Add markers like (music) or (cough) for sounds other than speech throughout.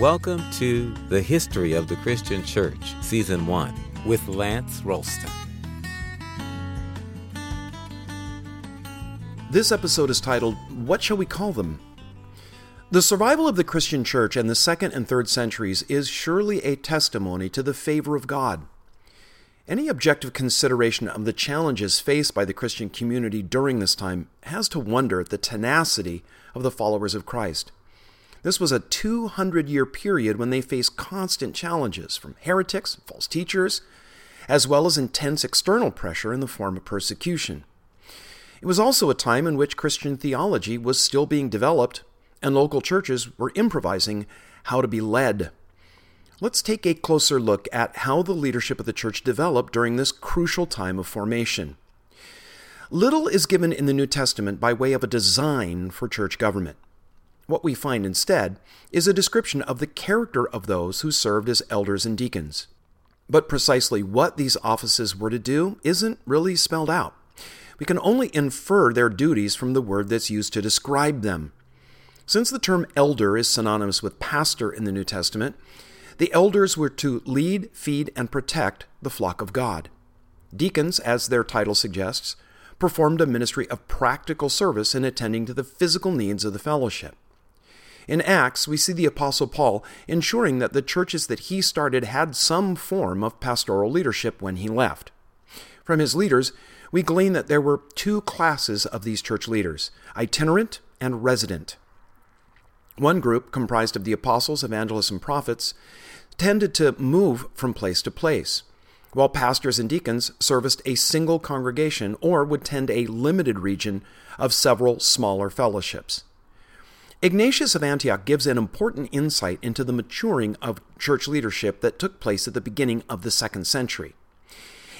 Welcome to The History of the Christian Church, Season 1, with Lance Ralston. This episode is titled, What Shall We Call Them? The survival of the Christian church in the second and third centuries is surely a testimony to the favor of God. Any objective consideration of the challenges faced by the Christian community during this time has to wonder at the tenacity of the followers of Christ. This was a 200 year period when they faced constant challenges from heretics, false teachers, as well as intense external pressure in the form of persecution. It was also a time in which Christian theology was still being developed and local churches were improvising how to be led. Let's take a closer look at how the leadership of the church developed during this crucial time of formation. Little is given in the New Testament by way of a design for church government. What we find instead is a description of the character of those who served as elders and deacons. But precisely what these offices were to do isn't really spelled out. We can only infer their duties from the word that's used to describe them. Since the term elder is synonymous with pastor in the New Testament, the elders were to lead, feed, and protect the flock of God. Deacons, as their title suggests, performed a ministry of practical service in attending to the physical needs of the fellowship. In Acts, we see the Apostle Paul ensuring that the churches that he started had some form of pastoral leadership when he left. From his leaders, we glean that there were two classes of these church leaders itinerant and resident. One group, comprised of the apostles, evangelists, and prophets, tended to move from place to place, while pastors and deacons serviced a single congregation or would tend a limited region of several smaller fellowships. Ignatius of Antioch gives an important insight into the maturing of church leadership that took place at the beginning of the second century.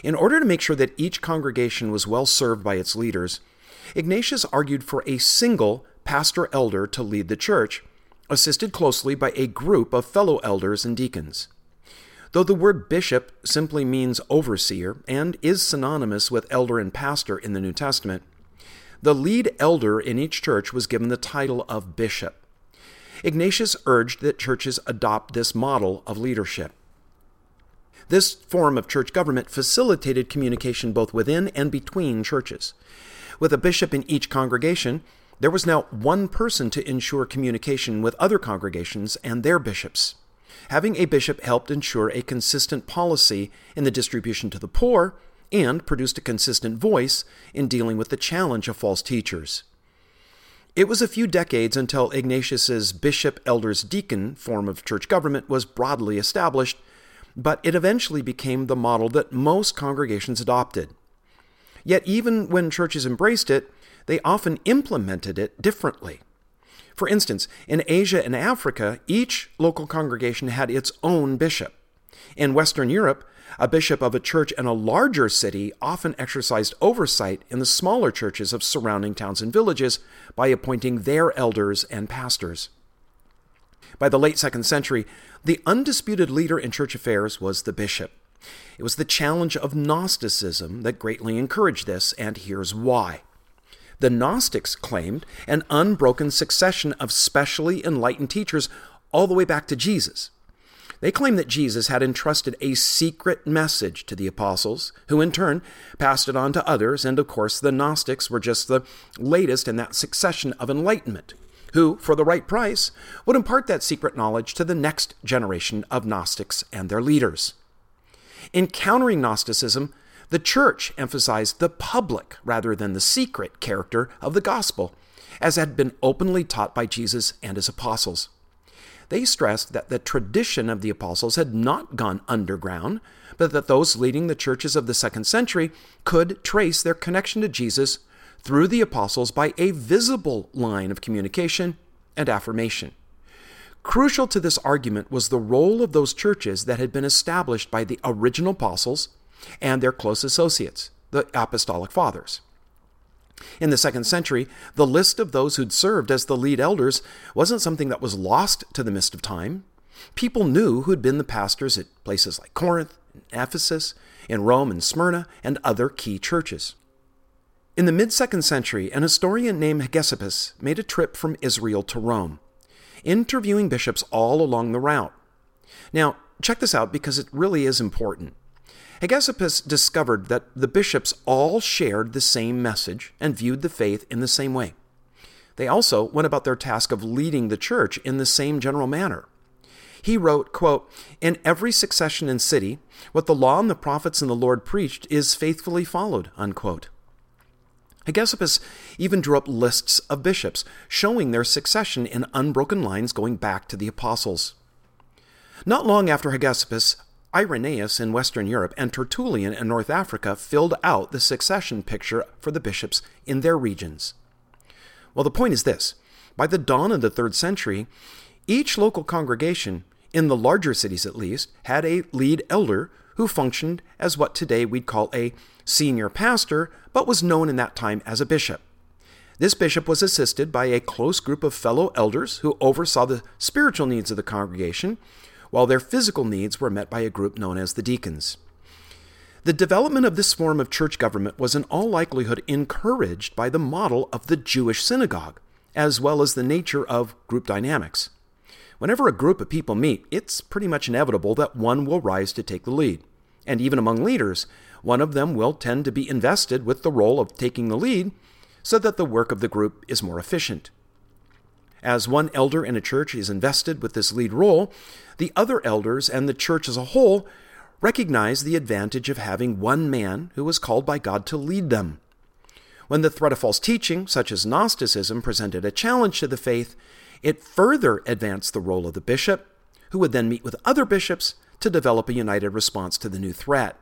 In order to make sure that each congregation was well served by its leaders, Ignatius argued for a single pastor elder to lead the church, assisted closely by a group of fellow elders and deacons. Though the word bishop simply means overseer and is synonymous with elder and pastor in the New Testament, the lead elder in each church was given the title of bishop. Ignatius urged that churches adopt this model of leadership. This form of church government facilitated communication both within and between churches. With a bishop in each congregation, there was now one person to ensure communication with other congregations and their bishops. Having a bishop helped ensure a consistent policy in the distribution to the poor and produced a consistent voice in dealing with the challenge of false teachers. It was a few decades until Ignatius's bishop elders deacon form of church government was broadly established, but it eventually became the model that most congregations adopted. Yet even when churches embraced it, they often implemented it differently. For instance, in Asia and Africa, each local congregation had its own bishop. In Western Europe, a bishop of a church in a larger city often exercised oversight in the smaller churches of surrounding towns and villages by appointing their elders and pastors. By the late second century, the undisputed leader in church affairs was the bishop. It was the challenge of Gnosticism that greatly encouraged this, and here's why. The Gnostics claimed an unbroken succession of specially enlightened teachers all the way back to Jesus. They claim that Jesus had entrusted a secret message to the apostles, who in turn passed it on to others, and of course, the Gnostics were just the latest in that succession of enlightenment, who, for the right price, would impart that secret knowledge to the next generation of Gnostics and their leaders. In countering Gnosticism, the church emphasized the public rather than the secret character of the gospel, as had been openly taught by Jesus and his apostles. They stressed that the tradition of the apostles had not gone underground, but that those leading the churches of the second century could trace their connection to Jesus through the apostles by a visible line of communication and affirmation. Crucial to this argument was the role of those churches that had been established by the original apostles and their close associates, the apostolic fathers. In the second century, the list of those who'd served as the lead elders wasn't something that was lost to the mist of time. People knew who'd been the pastors at places like Corinth, and Ephesus, in Rome and Smyrna, and other key churches. In the mid second century, an historian named Hegesippus made a trip from Israel to Rome. interviewing bishops all along the route. Now, check this out because it really is important. Hegesippus discovered that the bishops all shared the same message and viewed the faith in the same way. They also went about their task of leading the church in the same general manner. He wrote, quote, In every succession and city, what the law and the prophets and the Lord preached is faithfully followed, unquote. Hegesippus even drew up lists of bishops, showing their succession in unbroken lines going back to the apostles. Not long after Hegesippus, Irenaeus in Western Europe and Tertullian in North Africa filled out the succession picture for the bishops in their regions. Well, the point is this by the dawn of the third century, each local congregation, in the larger cities at least, had a lead elder who functioned as what today we'd call a senior pastor, but was known in that time as a bishop. This bishop was assisted by a close group of fellow elders who oversaw the spiritual needs of the congregation, while their physical needs were met by a group known as the deacons. The development of this form of church government was in all likelihood encouraged by the model of the Jewish synagogue, as well as the nature of group dynamics. Whenever a group of people meet, it's pretty much inevitable that one will rise to take the lead. And even among leaders, one of them will tend to be invested with the role of taking the lead so that the work of the group is more efficient. As one elder in a church is invested with this lead role, the other elders and the church as a whole recognize the advantage of having one man who was called by God to lead them. When the threat of false teaching, such as Gnosticism, presented a challenge to the faith, it further advanced the role of the bishop, who would then meet with other bishops to develop a united response to the new threat.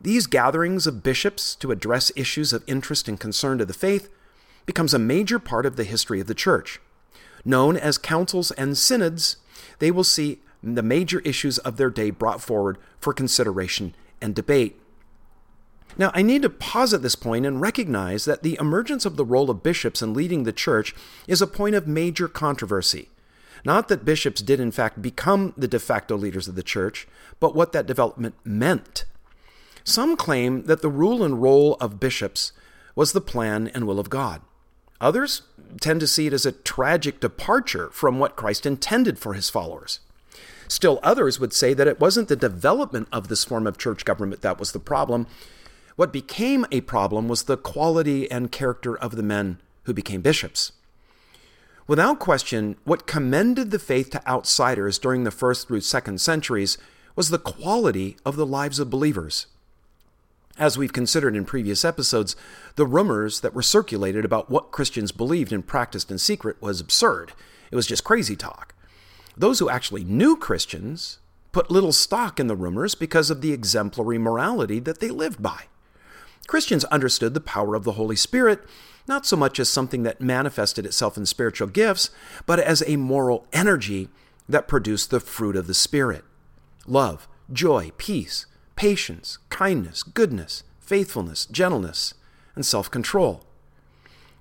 These gatherings of bishops to address issues of interest and concern to the faith becomes a major part of the history of the church. Known as councils and synods, they will see the major issues of their day brought forward for consideration and debate. Now, I need to pause at this point and recognize that the emergence of the role of bishops in leading the church is a point of major controversy. Not that bishops did, in fact, become the de facto leaders of the church, but what that development meant. Some claim that the rule and role of bishops was the plan and will of God. Others tend to see it as a tragic departure from what Christ intended for his followers. Still, others would say that it wasn't the development of this form of church government that was the problem. What became a problem was the quality and character of the men who became bishops. Without question, what commended the faith to outsiders during the first through second centuries was the quality of the lives of believers. As we've considered in previous episodes, the rumors that were circulated about what Christians believed and practiced in secret was absurd. It was just crazy talk. Those who actually knew Christians put little stock in the rumors because of the exemplary morality that they lived by. Christians understood the power of the Holy Spirit not so much as something that manifested itself in spiritual gifts, but as a moral energy that produced the fruit of the Spirit love, joy, peace, patience, kindness, goodness, faithfulness, gentleness, and self control.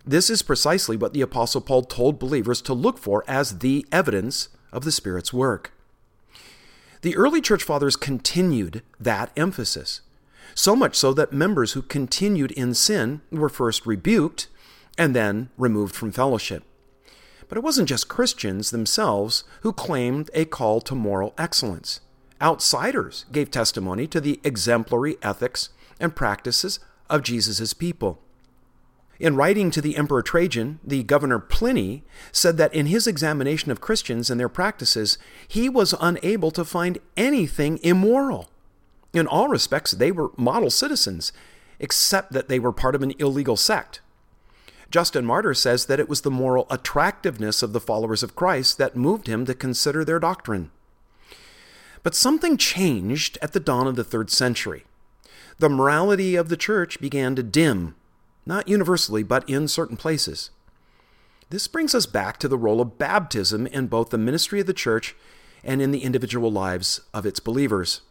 This is precisely what the Apostle Paul told believers to look for as the evidence of the Spirit's work. The early church fathers continued that emphasis, so much so that members who continued in sin were first rebuked and then removed from fellowship. But it wasn't just Christians themselves who claimed a call to moral excellence. Outsiders gave testimony to the exemplary ethics and practices of Jesus' people. In writing to the Emperor Trajan, the governor Pliny said that in his examination of Christians and their practices, he was unable to find anything immoral. In all respects, they were model citizens, except that they were part of an illegal sect. Justin Martyr says that it was the moral attractiveness of the followers of Christ that moved him to consider their doctrine. But something changed at the dawn of the third century. The morality of the church began to dim not universally, but in certain places. This brings us back to the role of baptism in both the ministry of the church and in the individual lives of its believers.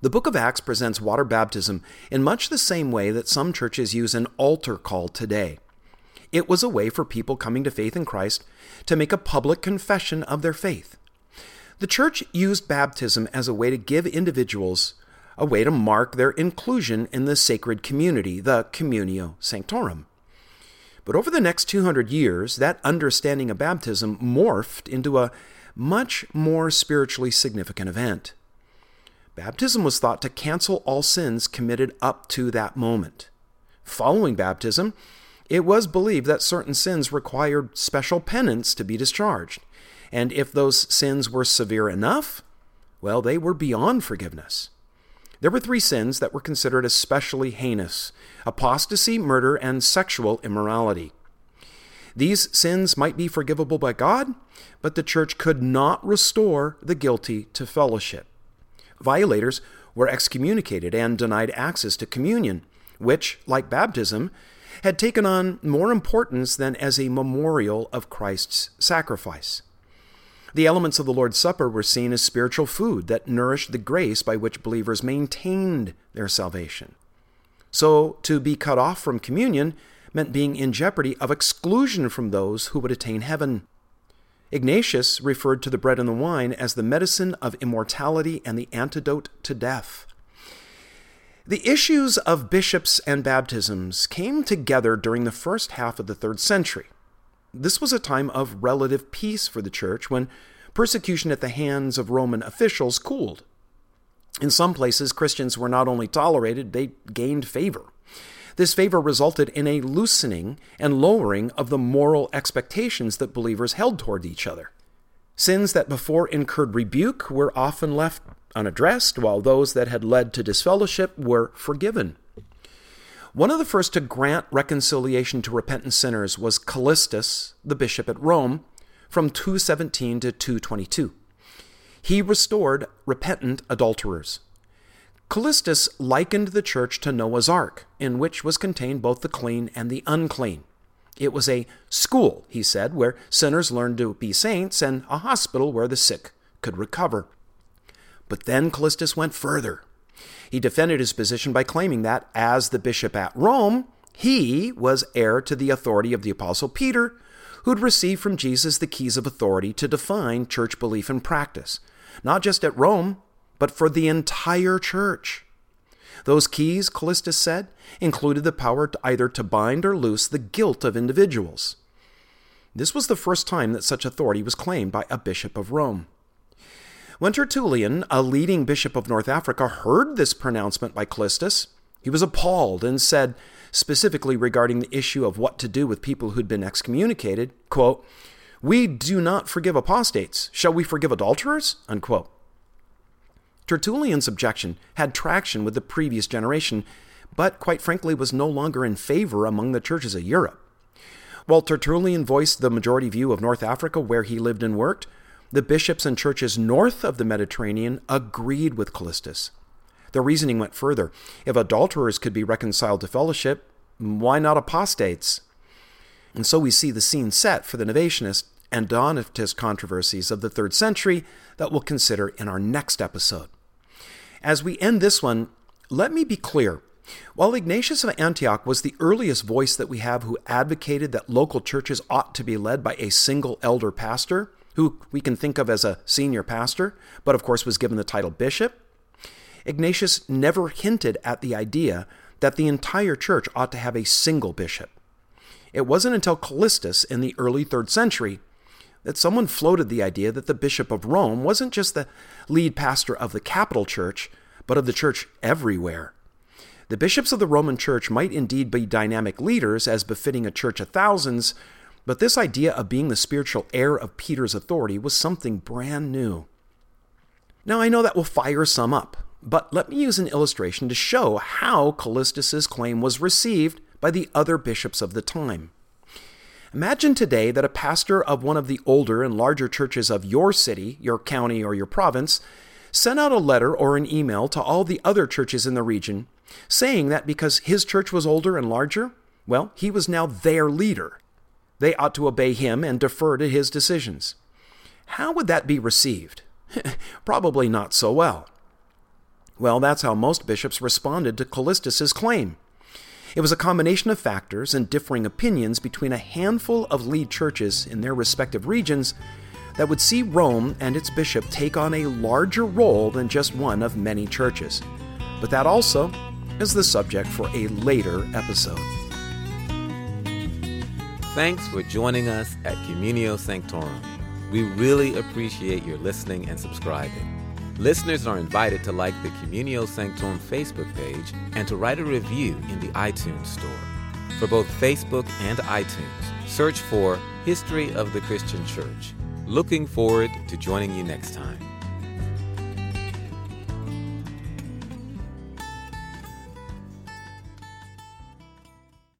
The book of Acts presents water baptism in much the same way that some churches use an altar call today. It was a way for people coming to faith in Christ to make a public confession of their faith. The church used baptism as a way to give individuals a way to mark their inclusion in the sacred community, the Communio Sanctorum. But over the next 200 years, that understanding of baptism morphed into a much more spiritually significant event. Baptism was thought to cancel all sins committed up to that moment. Following baptism, it was believed that certain sins required special penance to be discharged. And if those sins were severe enough, well, they were beyond forgiveness. There were three sins that were considered especially heinous apostasy, murder, and sexual immorality. These sins might be forgivable by God, but the church could not restore the guilty to fellowship. Violators were excommunicated and denied access to communion, which, like baptism, had taken on more importance than as a memorial of Christ's sacrifice. The elements of the Lord's Supper were seen as spiritual food that nourished the grace by which believers maintained their salvation. So, to be cut off from communion meant being in jeopardy of exclusion from those who would attain heaven. Ignatius referred to the bread and the wine as the medicine of immortality and the antidote to death. The issues of bishops and baptisms came together during the first half of the third century. This was a time of relative peace for the church when persecution at the hands of Roman officials cooled. In some places, Christians were not only tolerated, they gained favor. This favor resulted in a loosening and lowering of the moral expectations that believers held toward each other. Sins that before incurred rebuke were often left unaddressed, while those that had led to disfellowship were forgiven. One of the first to grant reconciliation to repentant sinners was Callistus, the bishop at Rome, from 217 to 222. He restored repentant adulterers. Callistus likened the church to Noah's Ark, in which was contained both the clean and the unclean. It was a school, he said, where sinners learned to be saints, and a hospital where the sick could recover. But then Callistus went further. He defended his position by claiming that, as the bishop at Rome, he was heir to the authority of the Apostle Peter, who'd received from Jesus the keys of authority to define church belief and practice, not just at Rome, but for the entire church. Those keys, Callistus said, included the power to either to bind or loose the guilt of individuals. This was the first time that such authority was claimed by a bishop of Rome. When Tertullian, a leading bishop of North Africa, heard this pronouncement by Callistus, he was appalled and said, specifically regarding the issue of what to do with people who'd been excommunicated, quote, We do not forgive apostates. Shall we forgive adulterers? Unquote. Tertullian's objection had traction with the previous generation, but quite frankly was no longer in favor among the churches of Europe. While Tertullian voiced the majority view of North Africa where he lived and worked, the bishops and churches north of the Mediterranean agreed with Callistus. Their reasoning went further. If adulterers could be reconciled to fellowship, why not apostates? And so we see the scene set for the Novatianist and Donatist controversies of the third century that we'll consider in our next episode. As we end this one, let me be clear. While Ignatius of Antioch was the earliest voice that we have who advocated that local churches ought to be led by a single elder pastor, who we can think of as a senior pastor, but of course was given the title bishop, Ignatius never hinted at the idea that the entire church ought to have a single bishop. It wasn't until Callistus in the early third century that someone floated the idea that the Bishop of Rome wasn't just the lead pastor of the capital church, but of the church everywhere. The bishops of the Roman Church might indeed be dynamic leaders, as befitting a church of thousands, but this idea of being the spiritual heir of Peter's authority was something brand new. Now, I know that will fire some up, but let me use an illustration to show how Callistus's claim was received by the other bishops of the time. Imagine today that a pastor of one of the older and larger churches of your city, your county, or your province sent out a letter or an email to all the other churches in the region saying that because his church was older and larger, well, he was now their leader. They ought to obey him and defer to his decisions. How would that be received? (laughs) Probably not so well. Well, that's how most bishops responded to Callistus's claim. It was a combination of factors and differing opinions between a handful of lead churches in their respective regions that would see Rome and its bishop take on a larger role than just one of many churches. But that also is the subject for a later episode. Thanks for joining us at Communio Sanctorum. We really appreciate your listening and subscribing. Listeners are invited to like the Communio Sanctorum Facebook page and to write a review in the iTunes Store. For both Facebook and iTunes, search for History of the Christian Church. Looking forward to joining you next time.